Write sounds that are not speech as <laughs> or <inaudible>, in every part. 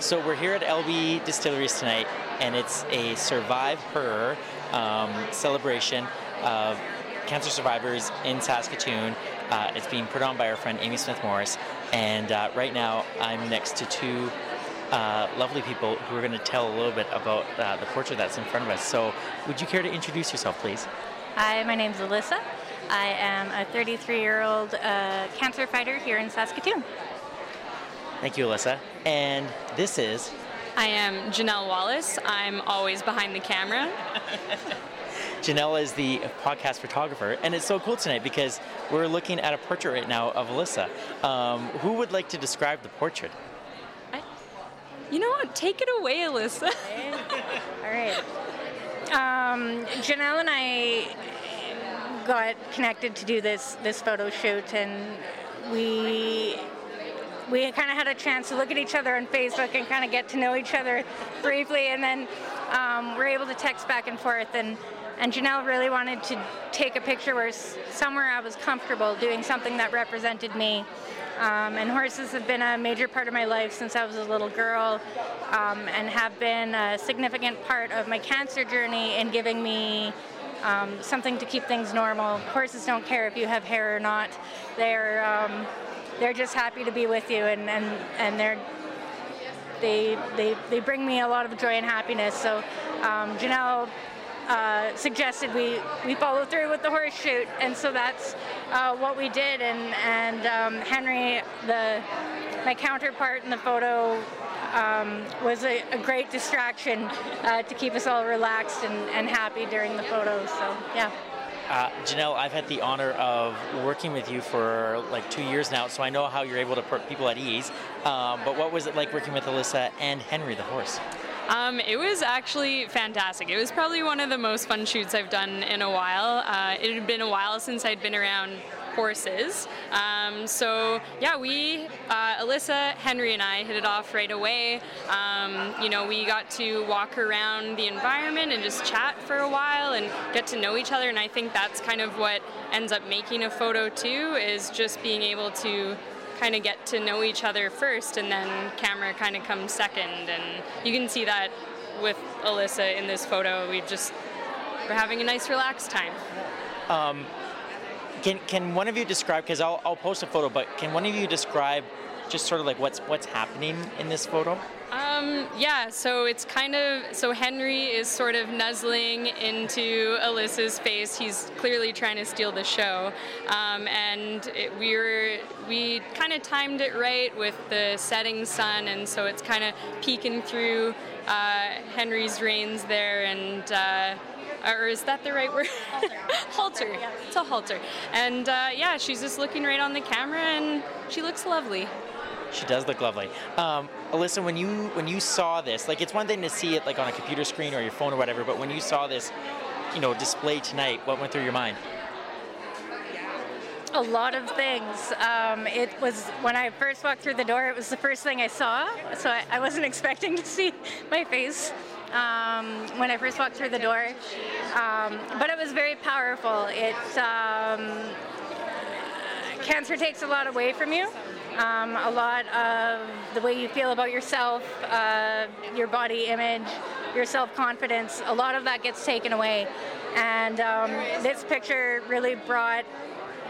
so we're here at LB Distilleries tonight, and it's a Survive Her um, celebration of cancer survivors in Saskatoon. Uh, it's being put on by our friend Amy Smith Morris, and uh, right now I'm next to two uh, lovely people who are going to tell a little bit about uh, the portrait that's in front of us. So, would you care to introduce yourself, please? Hi, my name's Alyssa. I am a 33 year old uh, cancer fighter here in Saskatoon. Thank you, Alyssa. And this is. I am Janelle Wallace. I'm always behind the camera. <laughs> Janelle is the podcast photographer, and it's so cool tonight because we're looking at a portrait right now of Alyssa. Um, who would like to describe the portrait? I, you know what? Take it away, Alyssa. <laughs> All right. Um, Janelle and I got connected to do this this photo shoot, and we we kind of had a chance to look at each other on Facebook and kind of get to know each other briefly, and then um, we're able to text back and forth. And, and Janelle really wanted to take a picture where somewhere I was comfortable doing something that represented me. Um, and horses have been a major part of my life since I was a little girl um, and have been a significant part of my cancer journey in giving me um, something to keep things normal. Horses don't care if you have hair or not. They're um, they're just happy to be with you, and and and they're they they they bring me a lot of joy and happiness. So um, Janelle. Uh, suggested we, we follow through with the horse shoot, and so that's uh, what we did. And and um, Henry, the my counterpart in the photo, um, was a, a, great distraction uh, to keep us all relaxed and, and happy during the photos. So yeah. Uh, Janelle, I've had the honor of working with you for like two years now, so I know how you're able to put people at ease. Um, but what was it like working with Alyssa and Henry the horse? Um, it was actually fantastic. It was probably one of the most fun shoots I've done in a while. Uh, it had been a while since I'd been around horses. Um, so yeah, we, uh, Alyssa, Henry, and I hit it off right away. Um, you know, we got to walk around the environment and just chat for a while and get to know each other. And I think that's kind of what ends up making a photo too, is just being able to kind of get to know each other first and then camera kind of comes second. And you can see that with Alyssa in this photo. We just, we're having a nice relaxed time. Um, can can one of you describe? Because I'll, I'll post a photo, but can one of you describe just sort of like what's what's happening in this photo? Um, yeah, so it's kind of so Henry is sort of nuzzling into Alyssa's face. He's clearly trying to steal the show, um, and it, we were we kind of timed it right with the setting sun, and so it's kind of peeking through uh, Henry's reins there, and. Uh, or is that the right word? <laughs> Halter. halter. Yeah. It's a halter. And uh, yeah, she's just looking right on the camera, and she looks lovely. She does look lovely. Um, Alyssa, when you when you saw this, like it's one thing to see it like on a computer screen or your phone or whatever, but when you saw this, you know, display tonight, what went through your mind? A lot of things. Um, it was when I first walked through the door. It was the first thing I saw, so I, I wasn't <laughs> expecting to see my face um, when I first walked through the door. Um, but it was very powerful. It um, cancer takes a lot away from you. Um, a lot of the way you feel about yourself, uh, your body image, your self-confidence. A lot of that gets taken away, and um, this picture really brought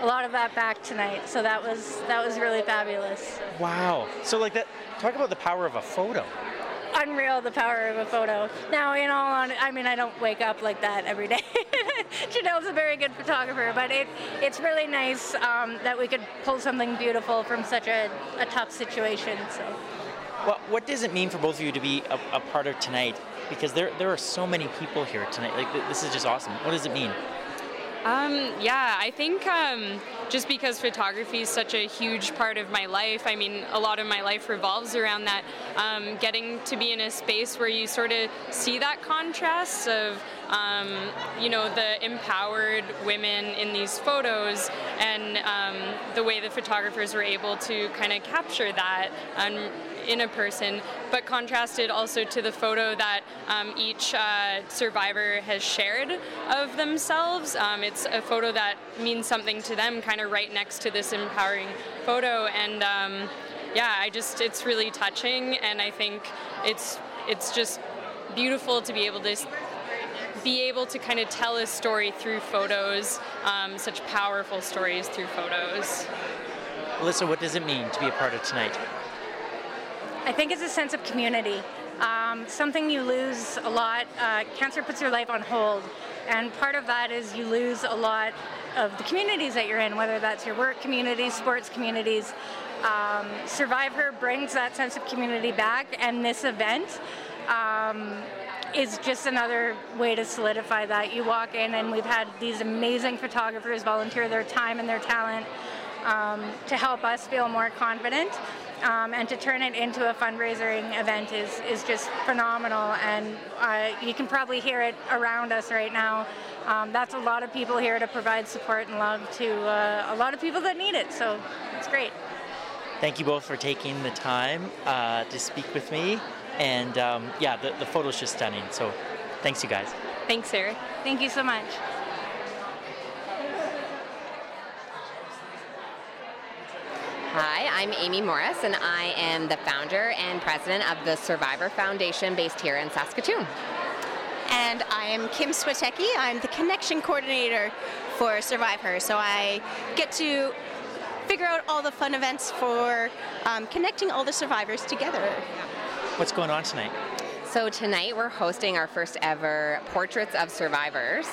a lot of that back tonight. So that was that was really fabulous. Wow. So like that. Talk about the power of a photo unreal the power of a photo. Now, in all on, I mean, I don't wake up like that every day. <laughs> Janelle's a very good photographer, but it it's really nice um, that we could pull something beautiful from such a, a tough situation. So. Well, what does it mean for both of you to be a, a part of tonight? Because there there are so many people here tonight. Like this is just awesome. What does it mean? Um, yeah, I think um, just because photography is such a huge part of my life, I mean, a lot of my life revolves around that. Um, getting to be in a space where you sort of see that contrast of, um, you know, the empowered women in these photos and um, the way the photographers were able to kind of capture that in a person, but contrasted also to the photo that um, each uh, survivor has shared of themselves. Um, it's a photo that means something to them, kind of right next to this empowering photo. And um, yeah, I just it's really touching, and I think it's it's just beautiful to be able to be able to kind of tell a story through photos, um, such powerful stories through photos. Alyssa, what does it mean to be a part of tonight? I think it's a sense of community. Um, something you lose a lot. Uh, cancer puts your life on hold, and part of that is you lose a lot of the communities that you're in, whether that's your work communities, sports communities. Um, Survive Her brings that sense of community back, and this event um, is just another way to solidify that. You walk in, and we've had these amazing photographers volunteer their time and their talent um, to help us feel more confident. Um, and to turn it into a fundraising event is, is just phenomenal. And uh, you can probably hear it around us right now. Um, that's a lot of people here to provide support and love to uh, a lot of people that need it. So it's great. Thank you both for taking the time uh, to speak with me. And um, yeah, the, the photo's just stunning. So thanks, you guys. Thanks, Sarah. Thank you so much. Hi, I'm Amy Morris, and I am the founder and president of the Survive Her Foundation based here in Saskatoon. And I am Kim Swatecki. I'm the connection coordinator for Survive Her. So I get to figure out all the fun events for um, connecting all the survivors together. What's going on tonight? So, tonight we're hosting our first ever Portraits of Survivors,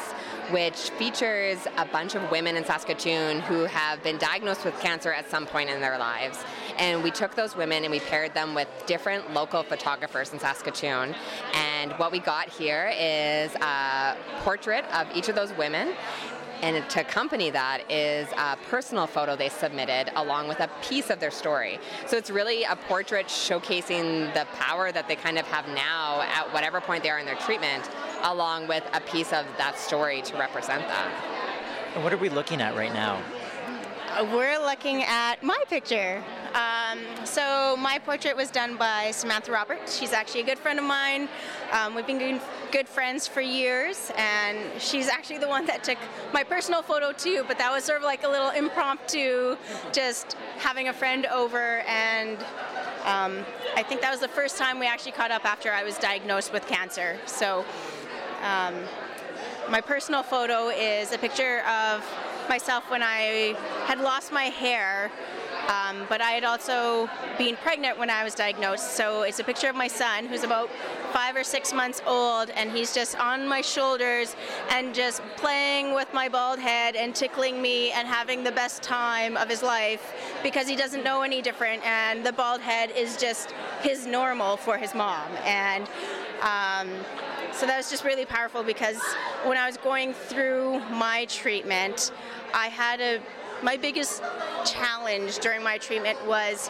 which features a bunch of women in Saskatoon who have been diagnosed with cancer at some point in their lives. And we took those women and we paired them with different local photographers in Saskatoon. And what we got here is a portrait of each of those women and to accompany that is a personal photo they submitted along with a piece of their story. So it's really a portrait showcasing the power that they kind of have now at whatever point they are in their treatment, along with a piece of that story to represent that. And what are we looking at right now? We're looking at my picture. Um, so my portrait was done by Samantha Roberts. She's actually a good friend of mine. Um, we've been good, friends for years, and she's actually the one that took my personal photo too. But that was sort of like a little impromptu, just having a friend over, and um, I think that was the first time we actually caught up after I was diagnosed with cancer. So um, my personal photo is a picture of myself when I had lost my hair um, but I had also been pregnant when I was diagnosed. So it's a picture of my son who's about five or six months old, and he's just on my shoulders and just playing with my bald head and tickling me and having the best time of his life because he doesn't know any different. And the bald head is just his normal for his mom. And um, so that was just really powerful because when I was going through my treatment, I had a my biggest challenge during my treatment was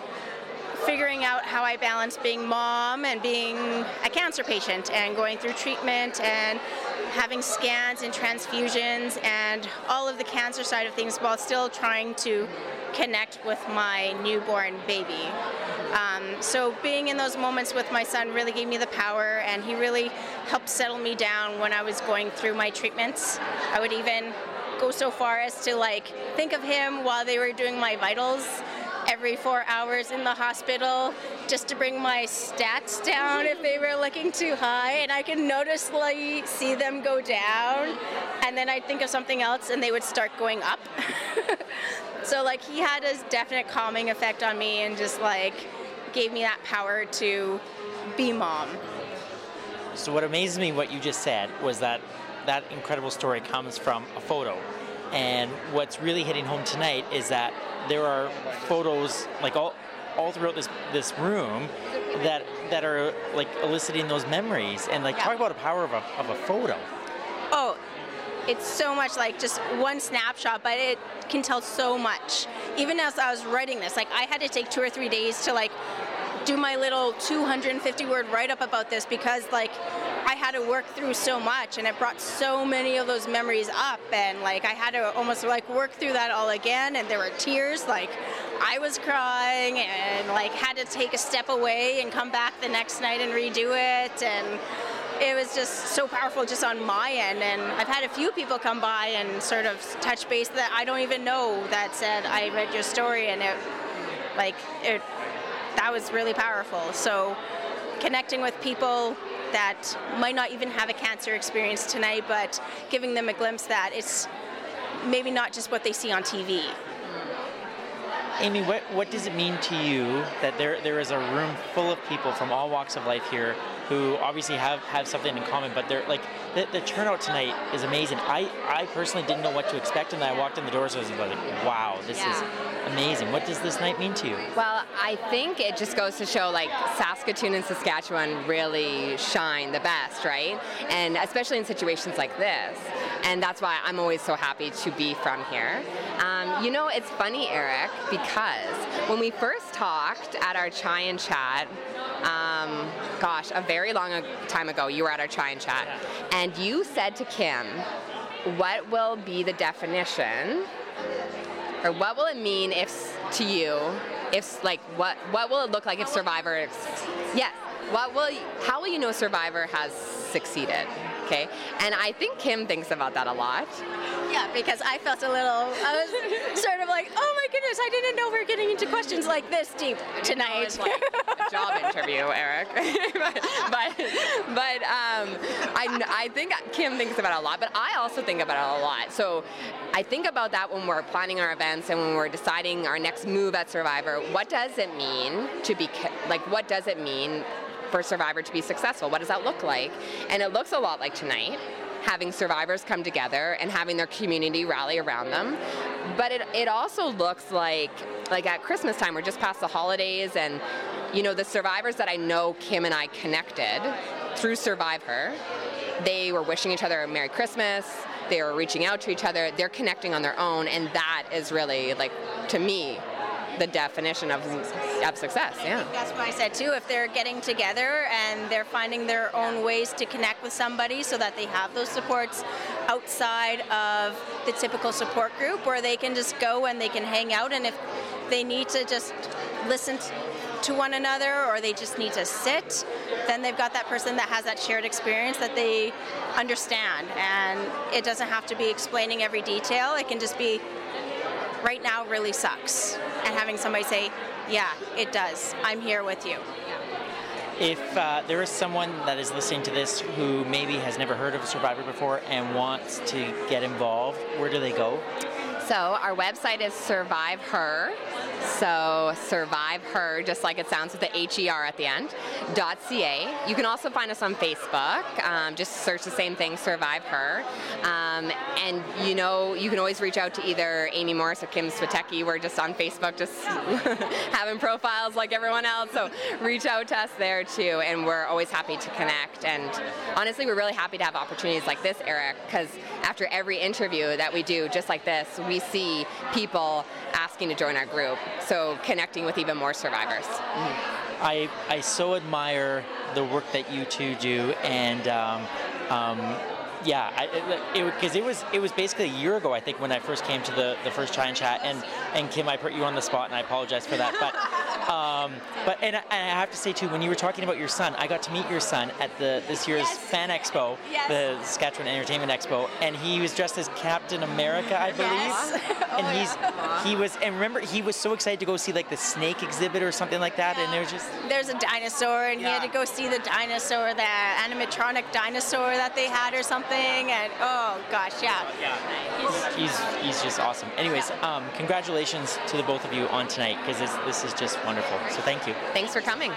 figuring out how I balance being mom and being a cancer patient and going through treatment and having scans and transfusions and all of the cancer side of things while still trying to connect with my newborn baby. Um, so being in those moments with my son really gave me the power and he really helped settle me down when I was going through my treatments. I would even go so far as to like think of him while they were doing my vitals every four hours in the hospital just to bring my stats down if they were looking too high and i could noticeably see them go down and then i'd think of something else and they would start going up. <laughs> So like he had a definite calming effect on me and just like gave me that power to be mom. So what amazed me what you just said was that that incredible story comes from a photo. And what's really hitting home tonight is that there are photos like all all throughout this this room that that are like eliciting those memories and like yeah. talk about the power of a, of a photo. Oh, it's so much like just one snapshot, but it can tell so much. Even as I was writing this, like I had to take two or three days to like do my little 250 word write up about this because like had to work through so much and it brought so many of those memories up and like I had to almost like work through that all again and there were tears like I was crying and like had to take a step away and come back the next night and redo it and it was just so powerful just on my end and I've had a few people come by and sort of touch base that I don't even know that said I read your story and it like it that was really powerful. So connecting with people that might not even have a cancer experience tonight, but giving them a glimpse that it's maybe not just what they see on TV. Amy, what, what does it mean to you that there, there is a room full of people from all walks of life here who obviously have, have something in common, but they're like the, the turnout tonight is amazing. I, I personally didn't know what to expect, and I walked in the doors and I was like, wow, this Yeah. is amazing. What does this night mean to you? Well, I think it just goes to show like Saskatoon and Saskatchewan really shine the best, right? And especially in situations like this. And that's why I'm always so happy to be from here. Um, you know, it's funny, Eric, because when we first talked at our chai and chat, um, gosh, a very long time ago, you were at our Chai and chat, and you said to Kim, what will be the definition? Or what will it mean if to you if like what what will it look like if survivor yes what will how will you know survivor has succeeded? Okay? And i think kim thinks about that a lot Yeah, because I felt a little, I was sort of like, oh my goodness, I didn't know we were getting into questions like this deep tonight. Like a job <laughs> interview, Eric. <laughs> but but, but um, I, I think Kim thinks about it a lot, but I also think about it a lot. So I think about that when we're planning our events and when we're deciding our next move at Survive Her. What does it mean to be like? What does it mean for Survive Her to be successful? What does that look like? And it looks a lot like tonight having survivors come together and having their community rally around them. But it, it also looks like like at Christmas time, we're just past the holidays and you know the survivors that I know Kim and I connected through Survive Her, they were wishing each other a Merry Christmas, they were reaching out to each other, they're connecting on their own, and that is really like to me the definition of, of success. Yeah. That's what I said too. If they're getting together and they're finding their own ways to connect with somebody so that they have those supports outside of the typical support group where they can just go and they can hang out and if they need to just listen to one another or they just need to sit, then they've got that person that has that shared experience that they understand and it doesn't have to be explaining every detail. It can just be right now really sucks. And having somebody say, yeah, it does. I'm here with you. If uh, there is someone that is listening to this who maybe has never heard of a Survive Her before and wants to get involved, where do they go? So our website is Survive Her. So Survive Her, just like it sounds with the H E R at the end. dot .ca. You can also find us on Facebook. Um, just search the same thing, Survive Her. Um, and you know, you can always reach out to either Amy Morris or Kim Swatecki. We're just on Facebook, just <laughs> having profiles like everyone else. So reach out to us there too, and we're always happy to connect. And honestly, we're really happy to have opportunities like this, Eric, because after every interview that we do, just like this, we see people asking to join our group. So connecting with even more survivors. I, I so admire the work that you two do, and um, um, yeah, I, it because it, was it was basically a year ago, I think, when I first came to the, the first Chai and Chat, and and Kim, I put you on the spot, and I apologize for that, but <laughs> um, but and I, and I have to say too, when you were talking about your son, I got to meet your son at the this year's Yes. Fan Expo, Yes. the Saskatchewan Entertainment Expo, and he was dressed as Captain America, I believe, Yes. <laughs> Oh, and he's he was and remember he was so excited to go see like the snake exhibit or something like that, and it was just. There's a dinosaur, and he had to go see the dinosaur, the animatronic dinosaur that they had or something. And oh gosh, yeah. Yeah, he's he's just awesome. Anyways, um, congratulations to the both of you on tonight because this this is just wonderful. So thank you. Thanks for coming.